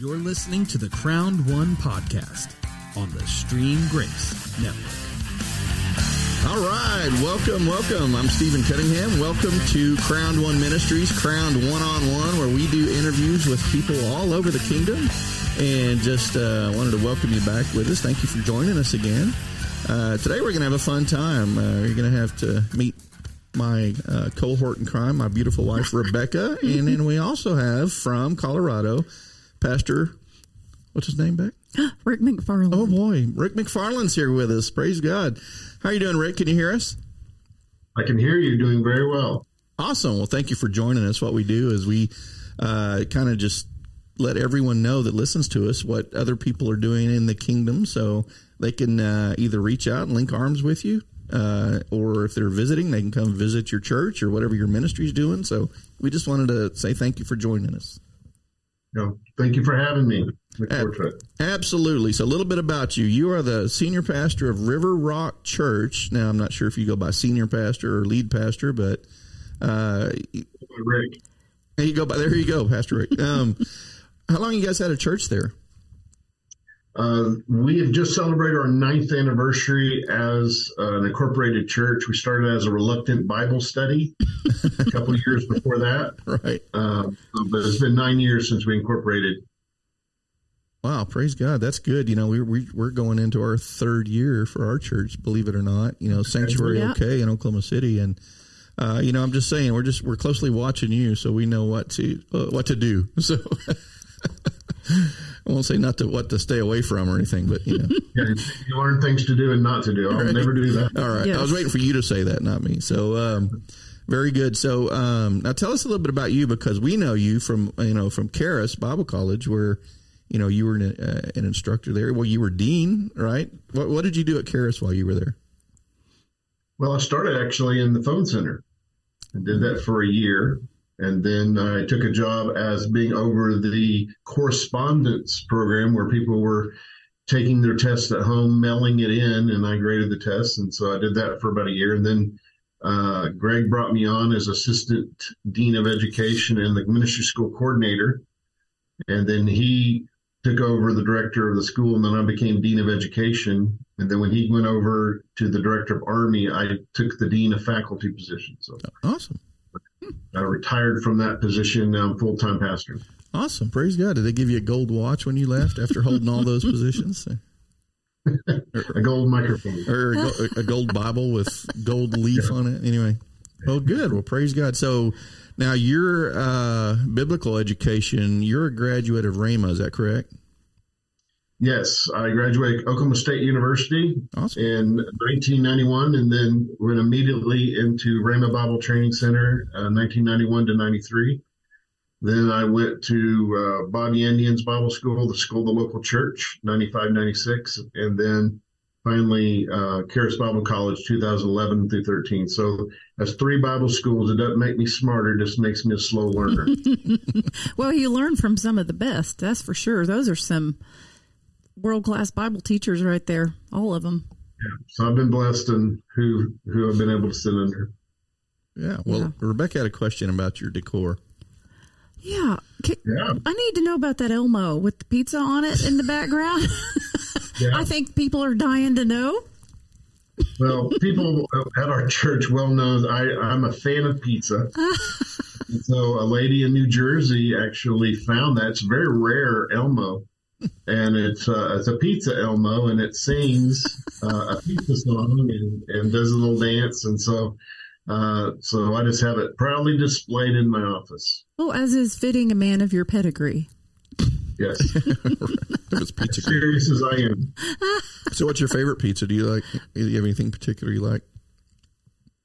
You're listening to the Crowned One podcast on the Stream Grace Network. All right, welcome, welcome. I'm Stephen Cunningham. Welcome to Crowned One Ministries, Crowned One on One, where we do interviews with people all over the kingdom. And just uh, wanted to welcome you back with us. Thank you for joining us again. Uh, today we're going to have a fun time. Uh, you're going to have to meet my uh, cohort in crime, my beautiful wife Rebecca, and then we also have from Colorado, Pastor. What's his name back? Rick McFarland. Oh boy, Rick McFarland's here with us. Praise God. How are you doing, Rick? Can you hear us? I can hear you doing very well. Awesome. Well, thank you for joining us. What we do is we uh, kind of just let everyone know that listens to us what other people are doing in the kingdom, so they can uh, either reach out and link arms with you, uh, or if they're visiting, they can come visit your church or whatever your ministry is doing. So we just wanted to say thank you for joining us. No, thank you for having me. Look forward to it. Absolutely. So a little bit about you. You are the senior pastor of River Rock Church. Now I'm not sure if you go by senior pastor or lead pastor, but uh, Rick. There you go. By There you go, Pastor Rick. Um, how long you guys had a church there? Uh, we have just celebrated our ninth anniversary as uh, an incorporated church. We started as a reluctant Bible study a couple of years before that. Right. Uh, but it's been nine years since we incorporated. Wow, praise God. That's good. You know, we, we, we're going into our third year for our church, believe it or not. You know, Sanctuary Yeah. OK in Oklahoma City. And, uh, you know, I'm just saying, we're just, we're closely watching you so we know what to, uh, what to do. So I won't say not to, what to stay away from or anything, but, you know. Yeah, you learn things to do and not to do. I'll Right. never do that. All right. Yes. I was waiting for you to say that, not me. So, um, very good. So, um, now tell us a little bit about you because we know you from, you know, from Charis Bible College where, you know, you were an, uh, an instructor there. Well, you were dean, right? What, what did you do at Charis while you were there? Well, I started actually in the phone center and did that for a year. And then I took a job as being over the correspondence program where people were taking their tests at home, mailing it in, and I graded the tests. And so I did that for about a year. And then uh, Greg brought me on as assistant dean of education and the ministry school coordinator. And then he took over the director of the school, and then I became dean of education. And then when he went over to the director of army, I took the dean of faculty position. So Awesome. I retired from that position. Now I'm full time pastor. Awesome. Praise God. Did they give you a gold watch when you left after holding all those positions? A gold microphone. Or a, go- a gold Bible with gold leaf on it? Anyway. Well, good. Well, praise God. So now your uh, biblical education, you're a graduate of Rhema, is that correct? Yes, I graduated Oklahoma State University Awesome. in 1991, and then went immediately into Rhema Bible Training Center, uh, 1991 to 93. Then I went to uh, Bob Yandian's Bible School, the school of the local church, 95, 96, and then finally uh, Charis Bible College, 2011 through 13. So that's three Bible schools. It doesn't make me smarter; it just makes me a slow learner. Well, you learn from some of the best, that's for sure. Those are some world class Bible teachers right there, all of them. Yeah. so I've been blessed and who who I've been able to sit under. Yeah. Well, Yeah. Rebecca had a question about your decor. Yeah. Ca- Yeah. I need to know about that Elmo with the pizza on it in the background. Yeah. I think people are dying to know. Well, people at our church well know I, I'm a fan of pizza. So a lady in New Jersey actually found that it's very rare Elmo, and it's uh, it's a pizza Elmo, and it sings uh, a pizza song and, and does a little dance, and so uh, so I just have it proudly displayed in my office. Well, as is fitting a man of your pedigree. Yes, It was pizza. serious as I am. so, what's your favorite pizza? Do you like? Do you have anything particular you like?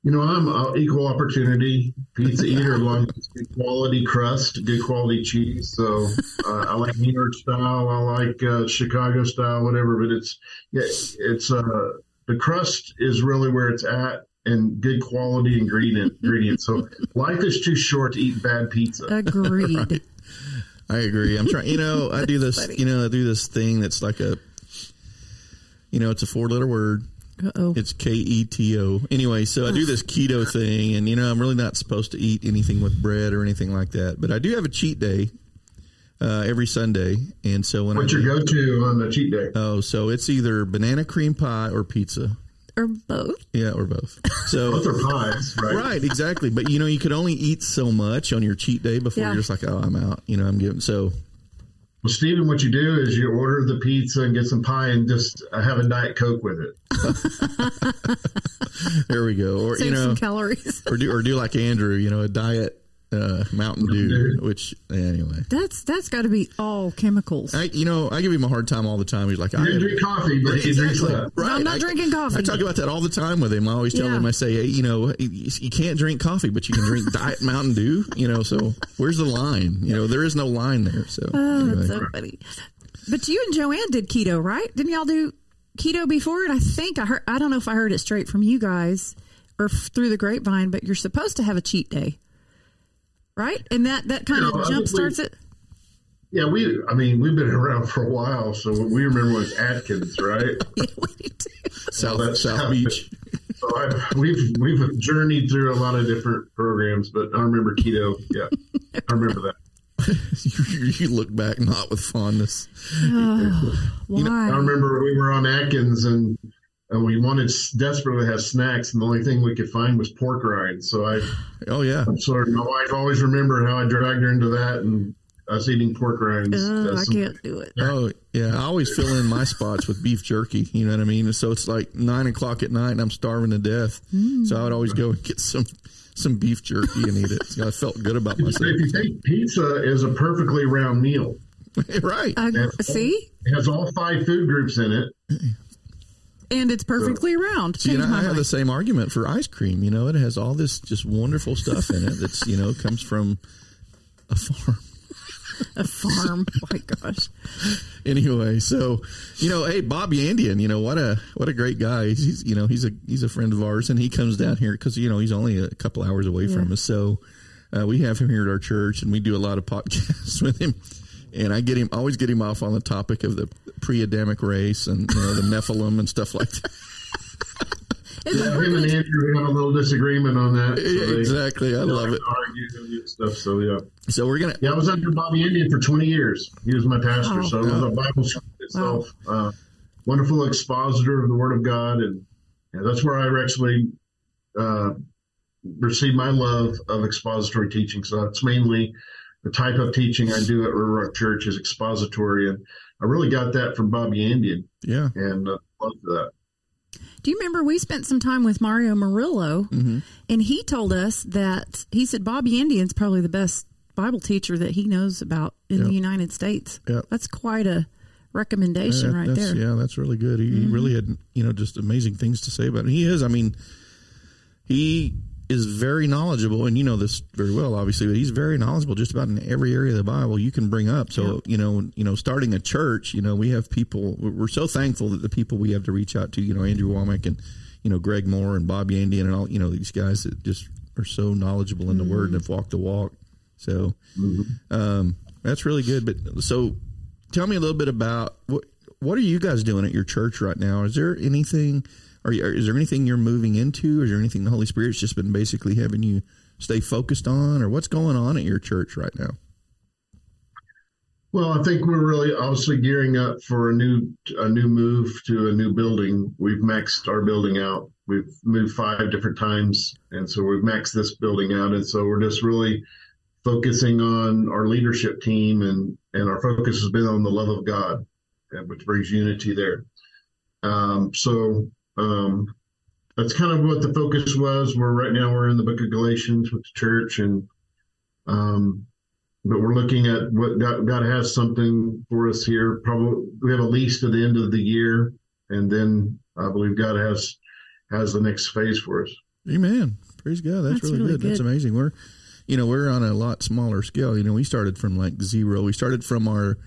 You know, I'm an equal opportunity pizza eater as long good quality crust, good quality cheese. So uh, I like New York style, I like uh, Chicago style, whatever. But it's yeah, it's uh, the crust is really where it's at, and good quality ingredient ingredients. So life is too short to eat bad pizza. Agreed. I agree. I'm trying. You know, I do this. You know, I do this thing that's like a. You know, it's a four letter word. Uh oh. It's K E T O. Anyway, so I do this keto thing, and you know, I'm really not supposed to eat anything with bread or anything like that. But I do have a cheat day uh, every Sunday, and so when What's I your go-to on the cheat day? oh, so it's either banana cream pie or pizza, Or both. yeah, or both. So Both are pies, right? right, exactly. But you know, you could only eat so much on your cheat day before Yeah. you're just like, oh, I'm out. You know, I'm giving so. Well, Stephen, what you do is you order the pizza and get some pie and just uh, have a diet coke with it. There we go. Or Save you know, some calories. or do or do like Andrew, you know, a diet uh, Mountain Dew, which anyway. That's that's got to be all chemicals. I, you know, I give him a hard time all the time. He's like, I He didn't drink coffee, but he drinks that. I'm not I- drinking coffee. I talk about that all the time with him. I always tell Yeah. him, I say, hey, you know, you, you can't drink coffee, but you can drink Diet Mountain Dew. You know, so where's the line? You know, there is no line there. So, Oh, anyway. that's so funny. But you and Joanne did keto, right? Didn't y'all do keto before? And I think I heard. I don't know if I heard it straight from you guys or f- through the grapevine, but you're supposed to have a cheat day, right? And that that kind No, of I jump think we- starts it. Yeah, we. I mean, we've been around for a while, so what we remember was Atkins, right? Yeah, we do. South, that's South how- Beach. So I, we've we've journeyed through a lot of different programs, but I remember keto. Yeah, I remember that. you, you look back not with fondness. you Why? I remember we were on Atkins and. And we wanted desperately to have snacks, and the only thing we could find was pork rinds. So I, Oh yeah, sort of, my wife always remembered how I dragged her into that, and us eating pork rinds. Ugh, That's I some- can't do it. oh yeah. I always fill in my spots with beef jerky. You know what I mean? So it's like nine o'clock at night, and I'm starving to death. Mm. So I would always go and get some some beef jerky and eat it. So I felt good about myself. if you think pizza is a perfectly round meal, right. I, That's- see, it has all five food groups in it. and it's perfectly round. See, and Change I, my have mind. the same argument for ice cream. You know, it has all this just wonderful stuff in it that's you know comes from a farm. a farm. my gosh. Anyway, so you know, hey, Bob Yandian, you know what a what a great guy. He's, he's you know he's a he's a friend of ours, and he comes down here because you know he's only a couple hours away from us. So uh, we have him here at our church, and we do a lot of podcasts with him. And I get him always get him off on the topic of the pre-Adamic race and you know the Nephilim and stuff like that. Yeah, it him and it? Andrew had a little disagreement on that. so they- exactly, I love it. Argue stuff. So yeah, So we're gonna yeah. I was under Bob Yandian for 20 years. He was my pastor, Wow. so it was a Bible school itself. Uh, wonderful expositor of the Word of God, and, and that's where I actually uh, received my love of expository teaching. So that's mainly the type of teaching I do at River Rock Church is expository, and I really got that from Bob Yandian, yeah. and uh, loved that. Do you remember we spent some time with Mario Murillo, Mm-hmm. and he told us that he said Bob Yandian's probably the best Bible teacher that he knows about in Yep. the United States. Yep. That's quite a recommendation Yeah, right there. Mm-hmm. Yeah, that's really good. He, he really had you know just amazing things to say about it. He is. I mean, he is very knowledgeable, and you know this very well, obviously. But he's very knowledgeable just about in every area of the Bible you can bring up. So you know, you know, starting a church, you know, we have people. We're so thankful that the people we have to reach out to, you know, Andrew Wommack and you know Greg Mohr and Bob Yandian and all, you know, these guys that just are so knowledgeable in the Word and have walked the walk. So um, that's really good. But so, tell me a little bit about what what are you guys doing at your church right now? Is there anything? Are you, is there anything you're moving into? Is there anything the Holy Spirit's just been basically having you stay focused on, or what's going on at your church right now? Well, I think we're really obviously gearing up for a new a new move to a new building. We've maxed our building out. We've moved five different times, and so we've maxed this building out. And so we're just really focusing on our leadership team, and and our focus has been on the love of God, which brings unity there. Um, so um, that's kind of what the focus was. We're right now we're in the Book of Galatians with the church, and um, but we're looking at what God, God has something for us here. Probably we have at least to the end of the year, and then I believe God has has the next phase for us. Amen. Praise God. That's, That's really, really good. That's amazing. We're, you know, we're on a lot smaller scale. You know, we started from like zero. We started from our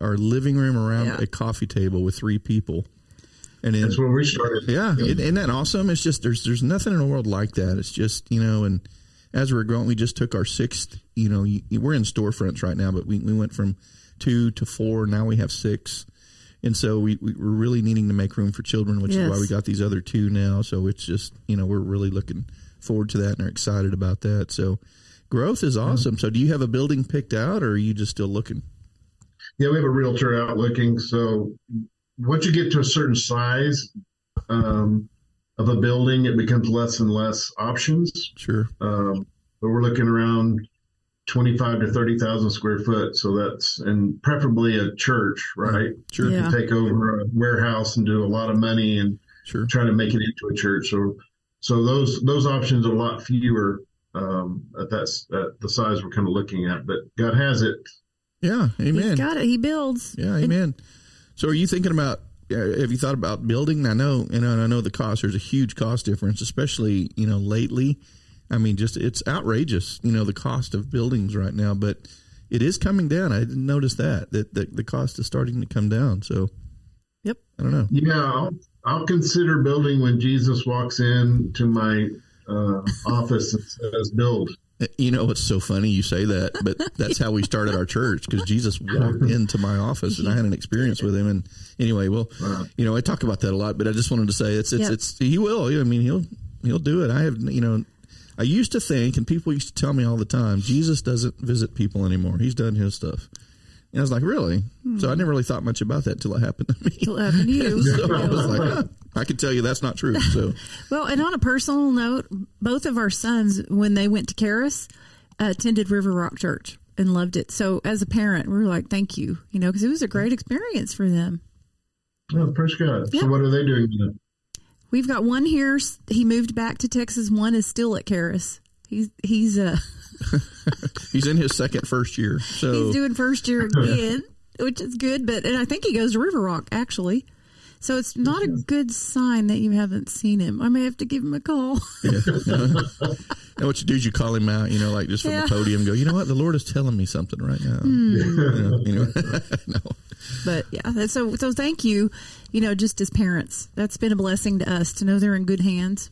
our living room around Yeah. a coffee table with three people, and then That's where we started. Yeah, isn't isn't that awesome? It's just there's there's nothing in the world like that. It's just you know, and as we're growing, we just took our sixth. You know, we're in storefronts right now, but we we went from two to four. Now we have six, and so we, we we're really needing to make room for children, which is why we got these other two now. So it's just you know we're really looking forward to that and are excited about that. So growth is awesome. So do you have a building picked out, or are you just still looking? Yeah, we have a realtor out looking. So once you get to a certain size um, of a building, it becomes less and less options. Sure. Um, but we're looking around 25 to 30,000 square foot. So that's, and preferably a church, right? Sure. Yeah. To take over a warehouse and do a lot of money and Sure. trying to make it into a church. So, so those, those options are a lot fewer, um, at that, at the size we're kind of looking at, but God has it. Yeah. Amen. He's got it. He builds. Yeah, amen. So, are you thinking about? Uh, have you thought about building? I know, and I know the cost. There's a huge cost difference, especially you know lately. I mean, just it's outrageous. You know the cost of buildings right now, but it is coming down. I didn't notice that that the, the cost is starting to come down. So, Yep. I don't know. Yeah, I'll, I'll consider building when Jesus walks in to my uh, office and says, "Build." You know, it's so funny you say that, but that's how we started our church because Jesus walked into my office and I had an experience with him. And anyway, well, you know, I talk about that a lot, but I just wanted to say it's it's Yep. it's he will. I mean, he'll he'll do it. I have you know, I used to think, and people used to tell me all the time, Jesus doesn't visit people anymore. He's done his stuff. And I was like, really? So I never really thought much about that until it happened to me. It'll happen to you. So I was like, huh, I can tell you that's not true. So Well, and on a personal note, both of our sons, when they went to Charis, uh, attended River Rock Church and loved it. So as a parent, we were like, thank you, you know, because it was a great experience for them. Oh, praise God. Yeah. So, what are they doing? now? We've got one here. He moved back to Texas. One is still at Charis. He's he's uh he's in his second first year. So he's doing first year again, which is good. But and I think he goes to River Rock actually. So it's not a good sign that you haven't seen him. I may have to give him a call. And what you do is you call him out, you know, like just from Yeah. the podium, go, you know what, the Lord is telling me something right now. Hmm. You know, you know? no. But yeah, so so thank you. You know, just as parents, that's been a blessing to us to know they're in good hands.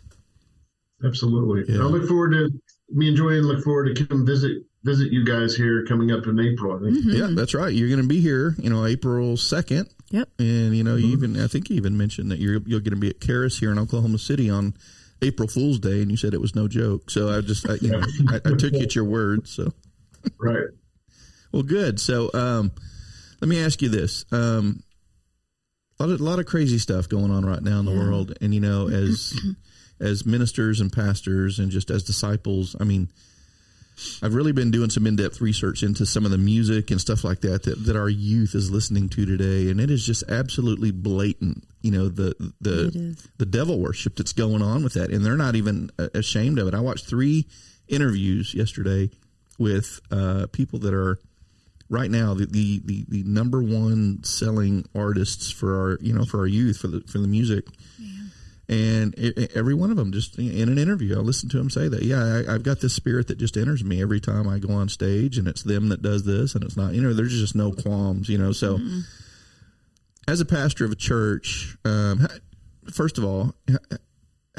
Absolutely. Yeah. I look forward to me and Joanne look forward to come visit visit you guys here coming up in April. I think. Yeah, that's right. You're going to be here, you know, April 2nd. Yep. And, you know, you even, I think you even mentioned that you're, you're going to be at Charis here in Oklahoma City on April Fool's Day, and you said it was no joke. So I just, I, you know, I, I took you at your word. So, Right. well, good. So, um, let me ask you this. Um, a lot of, a lot of crazy stuff going on right now in the world. And, you know, as, as ministers and pastors and just as disciples, I mean, I've really been doing some in-depth research into some of the music and stuff like that, that that our youth is listening to today, and it is just absolutely blatant. You know the the the devil worship that's going on with that, and they're not even uh, ashamed of it. I watched three interviews yesterday with uh, people that are right now the, the the the number one selling artists for our you know for our youth for the for the music and e- every one of them just in an interview i listened to them say that yeah I, i've got this spirit that just enters me every time i go on stage and it's them that does this and it's not you know there's just no qualms you know so as a pastor of a church um, first of all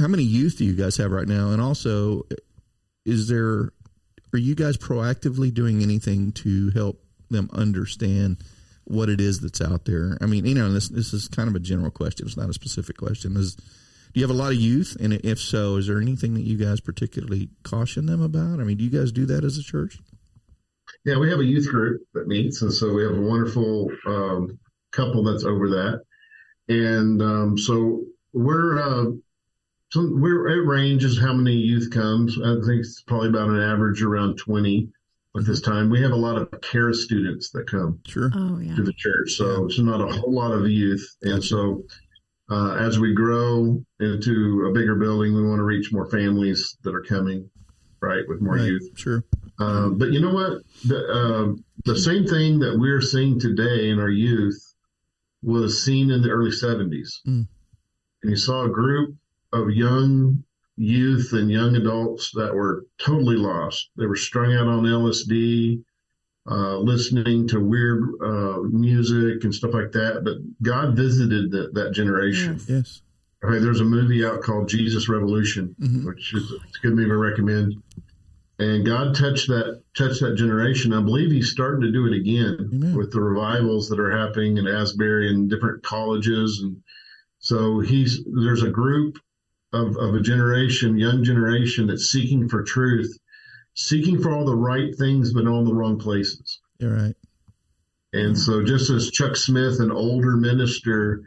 how many youth do you guys have right now? And also is there are you guys proactively doing anything to help them understand what it is that's out there? I mean you know this this is kind of a general question. It's not a specific question. Is do you have a lot of youth and if so is there anything that you guys particularly caution them about i mean do you guys do that as a church Yeah, we have a youth group that meets, and so we have a wonderful um, couple that's over that, and um, so we're uh, so we're it ranges how many youth comes. I think it's probably about an average around twenty at this time. We have a lot of Charis students that come sure Oh yeah. to the church, so it's not a whole lot of youth, and so. Uh, as we grow into a bigger building, we want to reach more families that are coming, right, with more Right, youth. sure Um, but you know what? The, um, the same thing that we're seeing today in our youth was seen in the early 70s. Mm. And you saw a group of young youth and young adults that were totally lost. They were strung out on LSD, uh, listening to weird uh, music and stuff like that. But God visited that that generation. Yes. yes Okay, there's a movie out called Jesus Revolution, Mhm. which is it's a good movie I recommend. And God touched that touched that generation. I believe He's starting to do it again Amen. with the revivals that are happening in Asbury and different colleges. And so He's there's a group of, of a generation, young generation that's seeking for truth, seeking for all the right things, but all the wrong places. you're right And so, just as Chuck Smith, an older minister,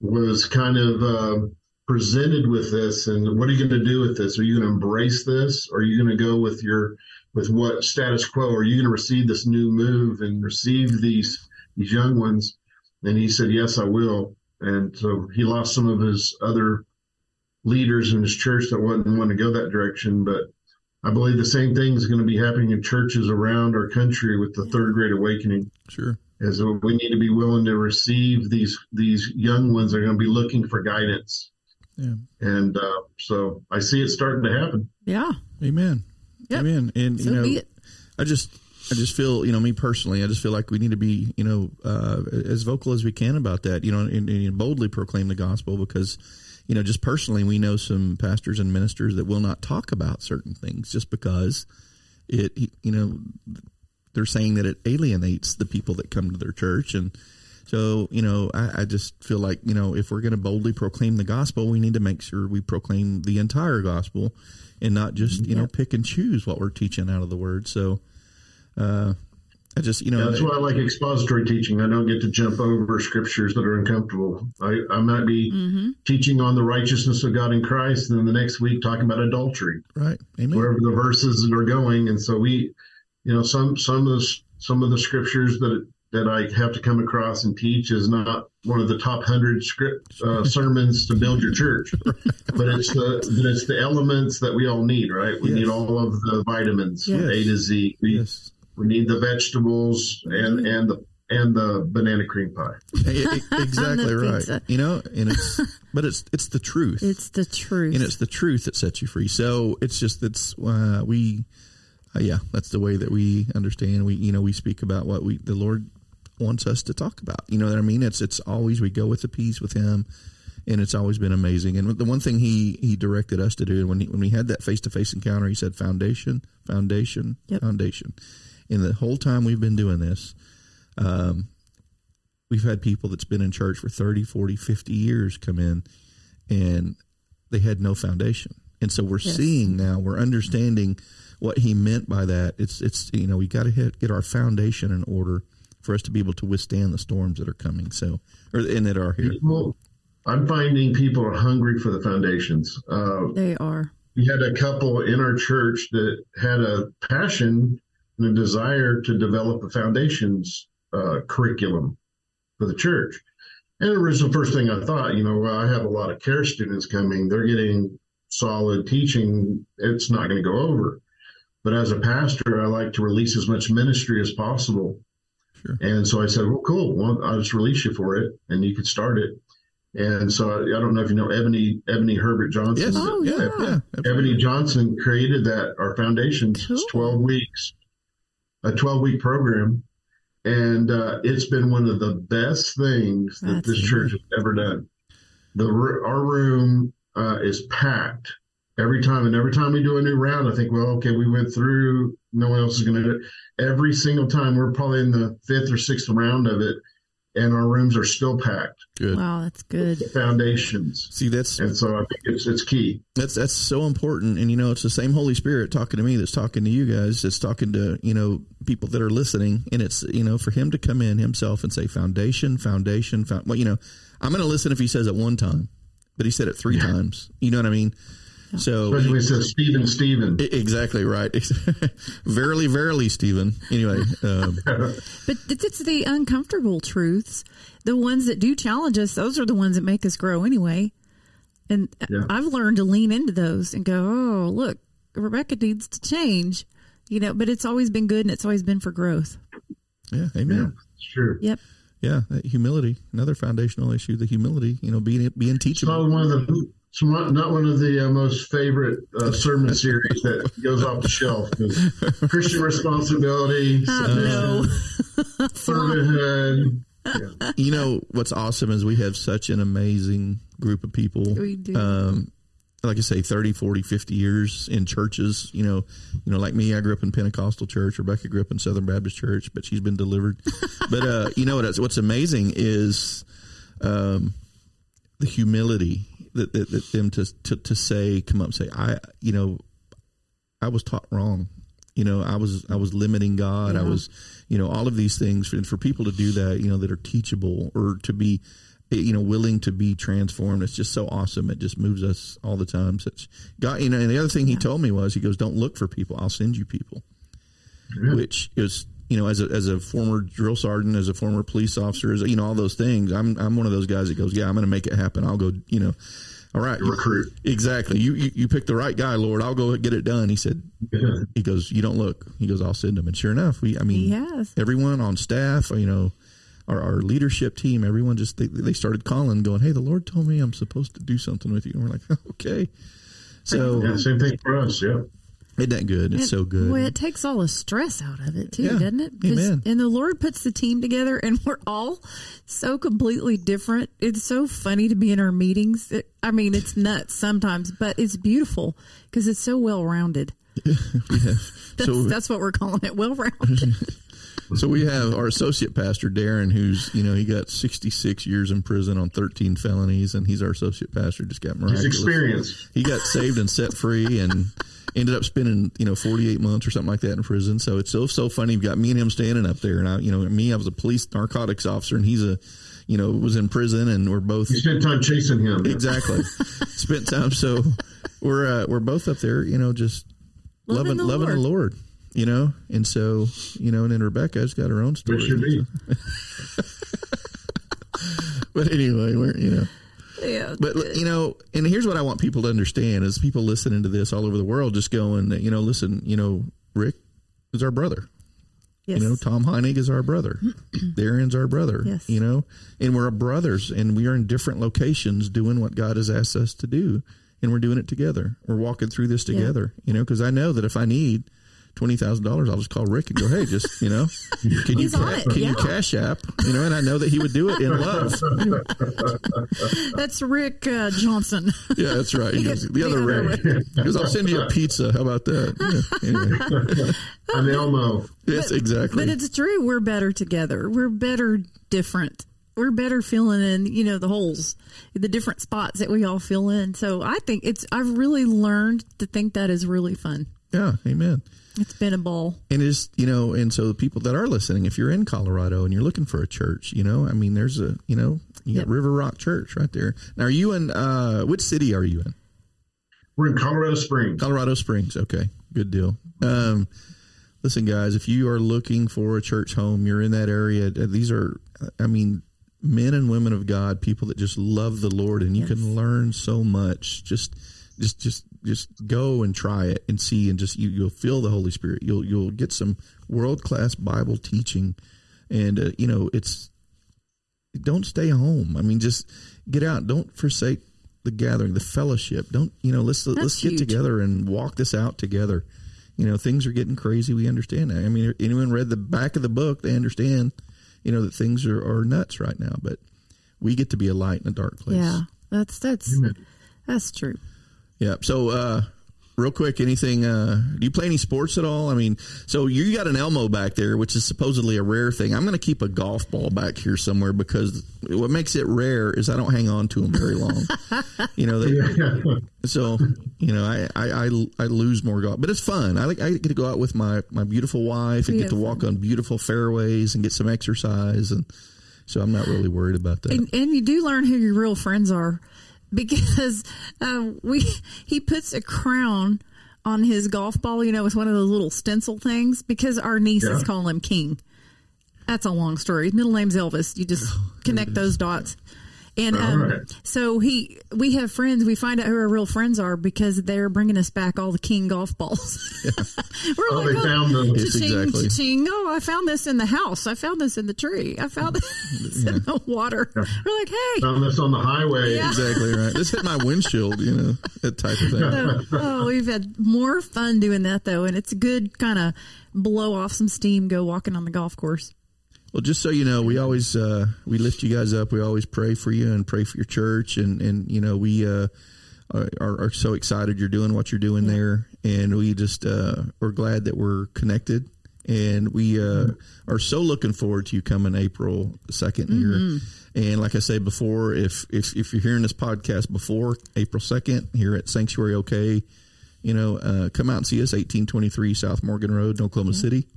was kind of uh, presented with this, and what are you going to do with this? Are you going to embrace this, or are you going to go with your with what status quo? Are you going to receive this new move and receive these these young ones? And he said, "Yes, I will." And so he lost some of his other leaders in his church that wouldn't want to go that direction, but I believe the same thing is going to be happening in churches around our country with the third great awakening. Sure. As we need to be willing to receive these these young ones that are going to be looking for guidance. Yeah. And uh, so I see it starting to happen. Yeah. Amen. Yep. Amen. And So you know. I just, I just feel, you know, me personally, I just feel like we need to be, you know, uh, as vocal as we can about that, you know, and, and boldly proclaim the gospel because, you know, just personally, we know some pastors and ministers that will not talk about certain things just because it, you know, they're saying that it alienates the people that come to their church. And so, you know, I, I just feel like, you know, if we're going to boldly proclaim the gospel, we need to make sure we proclaim the entire gospel and not just, you know, pick and choose what we're teaching out of the word. So, uh, I just, you know, Yeah, that's why I like expository teaching. I don't get to jump over scriptures that are uncomfortable. I, I might be Mm-hmm. teaching on the righteousness of God in Christ, and then the next week talking about adultery. right. Amen. wherever the verses are going. And so we, you know, some some of the some of the scriptures that that I have to come across and teach is not one of the top hundred script uh, sermons to build your church, but it's the but it's the elements that we all need, right? We Yes. need all of the vitamins from A to Z. We Yes. We need the vegetables and and the and the banana cream pie. Exactly right. pizza. You know, and it's, but it's, it's the truth. It's the truth. and it's the truth that sets you free. So it's just that's uh, we, uh, yeah, that's the way that we understand. We you know we speak about what we the Lord wants us to talk about. You know what I mean? It's it's always we go with the peace with Him, and it's always been amazing. And the one thing He He directed us to do when he, when we had that face to face encounter, He said, "Foundation, foundation, Yep. foundation." And the whole time we've been doing this, um, we've had people that's been in church for 30, 40, 50 years come in and they had no foundation. And so we're Yes. seeing now, we're understanding what he meant by that. It's, it's, you know, we got to get our foundation in order for us to be able to withstand the storms that are coming. So, or, and that are here. Well, I'm finding people are hungry for the foundations. Uh, they are. we had a couple in our church that had a passion and a desire to develop a foundations uh, curriculum for the church. And it was the first thing I thought, you know, I have a lot of Charis students coming. They're getting solid teaching. It's not going to go over. But as a pastor, I like to release as much ministry as possible. Sure. And so I said, well, cool. Well, I'll just release you for it and you could start it. And so I, I don't know if you know Ebony, Ebony Herbert Johnson. Yes. Oh, yeah. yeah. Yeah. Ebony. Johnson created that our foundations. It's twelve weeks, a twelve week program, and uh, it's been one of the best things that That's this church has ever done. The our room uh, is packed every time, and every time we do a new round, I think, well, okay, we went through. No one else is going to do it. Every single time, we're probably in the fifth or sixth round of it, and our rooms are still packed. Good. Wow, that's good. Foundations, See, that's, and so I think it's it's key. That's that's so important, and you know, it's the same Holy Spirit talking to me that's talking to you guys. That's talking to you know people that are listening, and it's you know for him to come in himself and say foundation, foundation, found, well, you know, I'm going to listen if he says it one time, but he said it three times. You know what I mean? So Especially when it says Stephen, Stephen. exactly right. verily, verily, Stephen. Anyway, um, But it's, it's the uncomfortable truths, the ones that do challenge us. Those are the ones that make us grow anyway. And Yeah. I've learned to lean into those and go, oh, look, Rebecca needs to change. You know, but it's always been good and it's always been for growth. yeah, Yeah, amen. it's true. Yep. Yeah, humility, another foundational issue. The humility, you know, being being It's teachable. not one of the it's not not one of the uh, most favorite uh, sermon series that goes off the shelf. 'cause Christian responsibility, Oh, no. servanthood. Yeah. you know what's awesome is we have such an amazing group of people We do. um like i say 30 40 50 years in churches you know you know like me i grew up in pentecostal church rebecca grew up in southern baptist church but she's been delivered but uh you know what what's amazing is um the humility that, that, that them to, to to say come up and say i you know i was taught wrong You know, I was I was limiting God. I was, you know, all of these things for, for people to do that. You know, that are teachable or to be, you know, willing to be transformed. It's just so awesome. It just moves us all the time. Such God. You know, and the other thing he told me was, he goes, "Don't look for people. I'll send you people." Which is. You know, as a, as a former drill sergeant, as a former police officer, as you know, all those things, I'm I'm one of those guys that goes, yeah, I'm going to make it happen. I'll go, you know, all right, Recruit. Exactly. You, you you picked the right guy, Lord. I'll go get it done. He said. He goes, you don't look. He goes, I'll send him. And sure enough, we. I mean, He has. everyone on staff, you know, our, our leadership team, everyone just they, they started calling, going, hey, the Lord told me I'm supposed to do something with you. And we're like, okay. So Yeah, same thing for us. Yeah. Isn't that good? It's It- so good. Well, it takes all the stress out of it too, Yeah. doesn't it? Amen. And the Lord puts the team together, and we're all so completely different. It's so funny to be in our meetings. It, I mean, it's nuts sometimes, but it's beautiful because it's so well rounded. That's, So- that's what we're calling it, well rounded. So we have our associate pastor Darren, who's you know he got 66 years in prison on 13 felonies, and he's our associate pastor. Just got He's miraculous. experienced. He got saved and set free, and ended up spending you know 48 months or something like that in prison. So it's so so funny. You've got me and him standing up there, and I you know me I was a police narcotics officer, and he's a you know was in prison, and we're both You spent time chasing him. exactly spent time. So we're uh, we're both up there, you know, just Loving loving the loving the Lord. Lord. You know, and so you know, and then Rebecca's got her own story. It should be. But anyway, we're you know, yeah. but you know, and here's what I want people to understand: is people listening to this all over the world, just going, you know, listen, you know, Rick is our brother. yes. You know, Tom Heinig is our brother. Darren's our brother. Yes. You know, and we're brothers, and we are in different locations doing what God has asked us to do, and we're doing it together. We're walking through this together. You know, because I know that if I need twenty thousand dollars, I'll just call Rick and go, "Hey, just you know, can you ca- it, can you cash app?" You know, and I know that he would do it in love. That's Rick uh, Johnson. Yeah, that's right. He goes, the The other other Rick. He goes, "I'll send you a pizza. How about that?" Yeah, anyway. An Elmo. Yes, exactly. But it's true. We're better together. We're better different. We're better filling in, you know, the holes, the different spots that we all fill in. So I think it's, I've really learned to think that is really fun. yeah, amen. It's been a ball. and it's you know and so the people that are listening if you're in colorado and you're looking for a church you know i mean there's a you know you got Yep. river rock church right there now are you in uh which city are you in We're in Colorado Springs. colorado springs okay good deal um listen guys if you are looking for a church home you're in that area uh, these are i mean men and women of god people that just love the lord and you Yes. can learn so much just just just just go and try it and see and just you, you'll feel the holy spirit. You'll you'll get some world class bible teaching. And uh, you know it's don't stay home. I mean just get out. Don't forsake the gathering the fellowship. Don't you know let's let's That's get huge. together and walk this out together. You know things are getting crazy. We understand that. I mean anyone read the back of the book they understand you know that things are, are nuts right now. But we get to be a light in a dark place. Yeah. That's, that's, Amen. that's true. Yeah. So, uh, real quick, anything? Uh, do you play any sports at all? I mean, so you got an Elmo back there, which is supposedly a rare thing. I'm going to keep a golf ball back here somewhere because what makes it rare is I don't hang on to them very long. you know, they, so you know, I, I I I lose more golf, but it's fun. I like I get to go out with my my beautiful wife and Yeah, get to walk on beautiful fairways and get some exercise, and so I'm not really worried about that. And, and you do learn who your real friends are because uh, we he puts a crown on his golf ball, you know, with one of those little stencil things because our nieces Yeah. call him King. That's a long story. His middle name's Elvis. You just connect those dots. And um, All right. so he, we have friends. We find out who our real friends are because they're bringing us back all the King golf balls. We're Oh, they found them. Yes, cha-ching, exactly. cha-ching. Oh, I found this in the house. I found this in the tree. I found this in the water. We're like, hey, Found this on the highway. Yeah. exactly right. This hit my windshield, you know, that type of thing. So, oh, we've had more fun doing that though, and it's a good kind of blow off some steam, go walking on the golf course. Well, just so you know, we always uh, we lift you guys up. We always pray for you and pray for your church, and and you know we uh, are, are so excited you're doing what you're doing there, and we just uh, we're glad that we're connected, and we uh, are so looking forward to you coming April 2nd here. And like I said before, if if if you're hearing this podcast before April second here at Sanctuary OK, you know, uh, come out and see us, 1823 South Morgan Road, in Oklahoma City.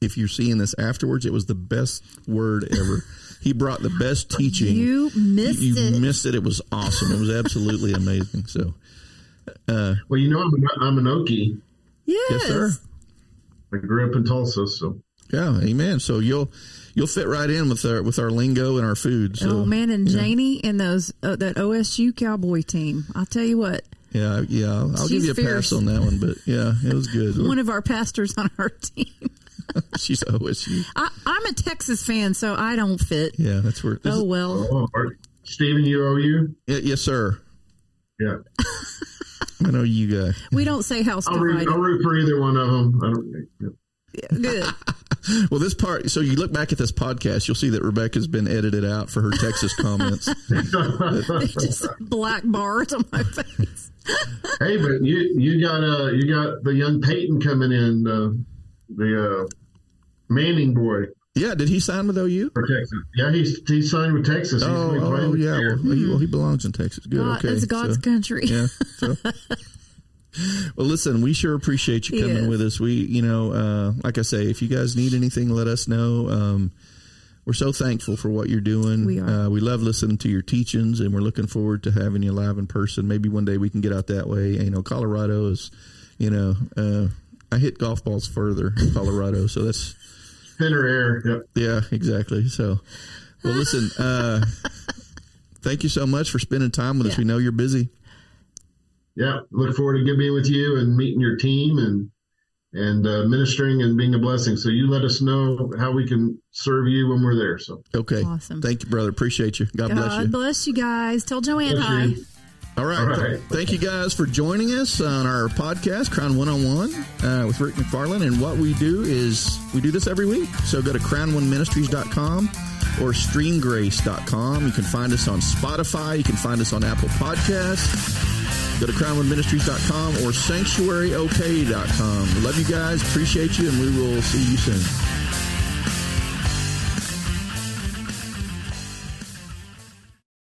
If you're seeing this afterwards, it was the best word ever. he brought the best teaching. You missed you it. missed it. It was awesome. It was absolutely amazing. So, Well, you know, I'm, an- I'm an Okie. yes. yes, sir. I grew up in Tulsa, so Yeah, amen. So you'll you'll fit right in with our with our lingo and our food. So, oh man, and yeah. Janie and those uh, that OSU cowboy team. I'll tell you what, Yeah, yeah. I'll, I'll give you a fierce. pass on that one, but yeah, it was good. one of our pastors on our team. She's OSU. I, I'm a Texas fan, so I don't fit. Yeah, that's where. this Oh well. oh, are- Stephen, you owe you? Yeah, yes, sir. Yeah, I know you guys. We don't say house I'll root. I'll root for either one of them. I don't, yeah. Good. Well, this part. So you look back at this podcast, you'll see that Rebecca's been edited out for her Texas comments. Just black bars on my face. Hey, but you you got uh you got the young Peyton coming in, uh, the uh, Manning boy Yeah, did he sign with OU? for Texas. Yeah, he's he's signed with Texas. He's Oh, gonna be playing oh this yeah. year. Well, he, well, he belongs in Texas. Good. God, okay. it's God's so- country. Yeah. So. well, listen, we sure appreciate you coming Yes. with us. We, you know, uh, like I say, if you guys need anything, let us know. Um, we're so thankful for what you're doing. We are. Uh, we love listening to your teachings, and we're looking forward to having you live in person. Maybe one day we can get out that way. You know, Colorado is, you know, uh, I hit golf balls further in Colorado, so that's thinner air. Yep. yeah, exactly. So, well, listen, uh, thank you so much for spending time with us. We know you're busy. Yeah, look forward to get being with you and meeting your team and and uh, ministering and being a blessing. So you let us know how we can serve you when we're there. So Okay. Awesome. Thank you, brother. Appreciate you. God, bless you. God bless you guys. Tell Joanne Bless hi. you. All right. All right. Thank you guys for joining us on our podcast, Crown One on One, uh, with Rick McFarland. And what we do is we do this every week. So go to crownoneministries.com or streamgrace.com. You can find us on Spotify. You can find us on Apple Podcasts. Go to crownoneministries.com or sanctuaryok.com. Love you guys. Appreciate you. And we will see you soon.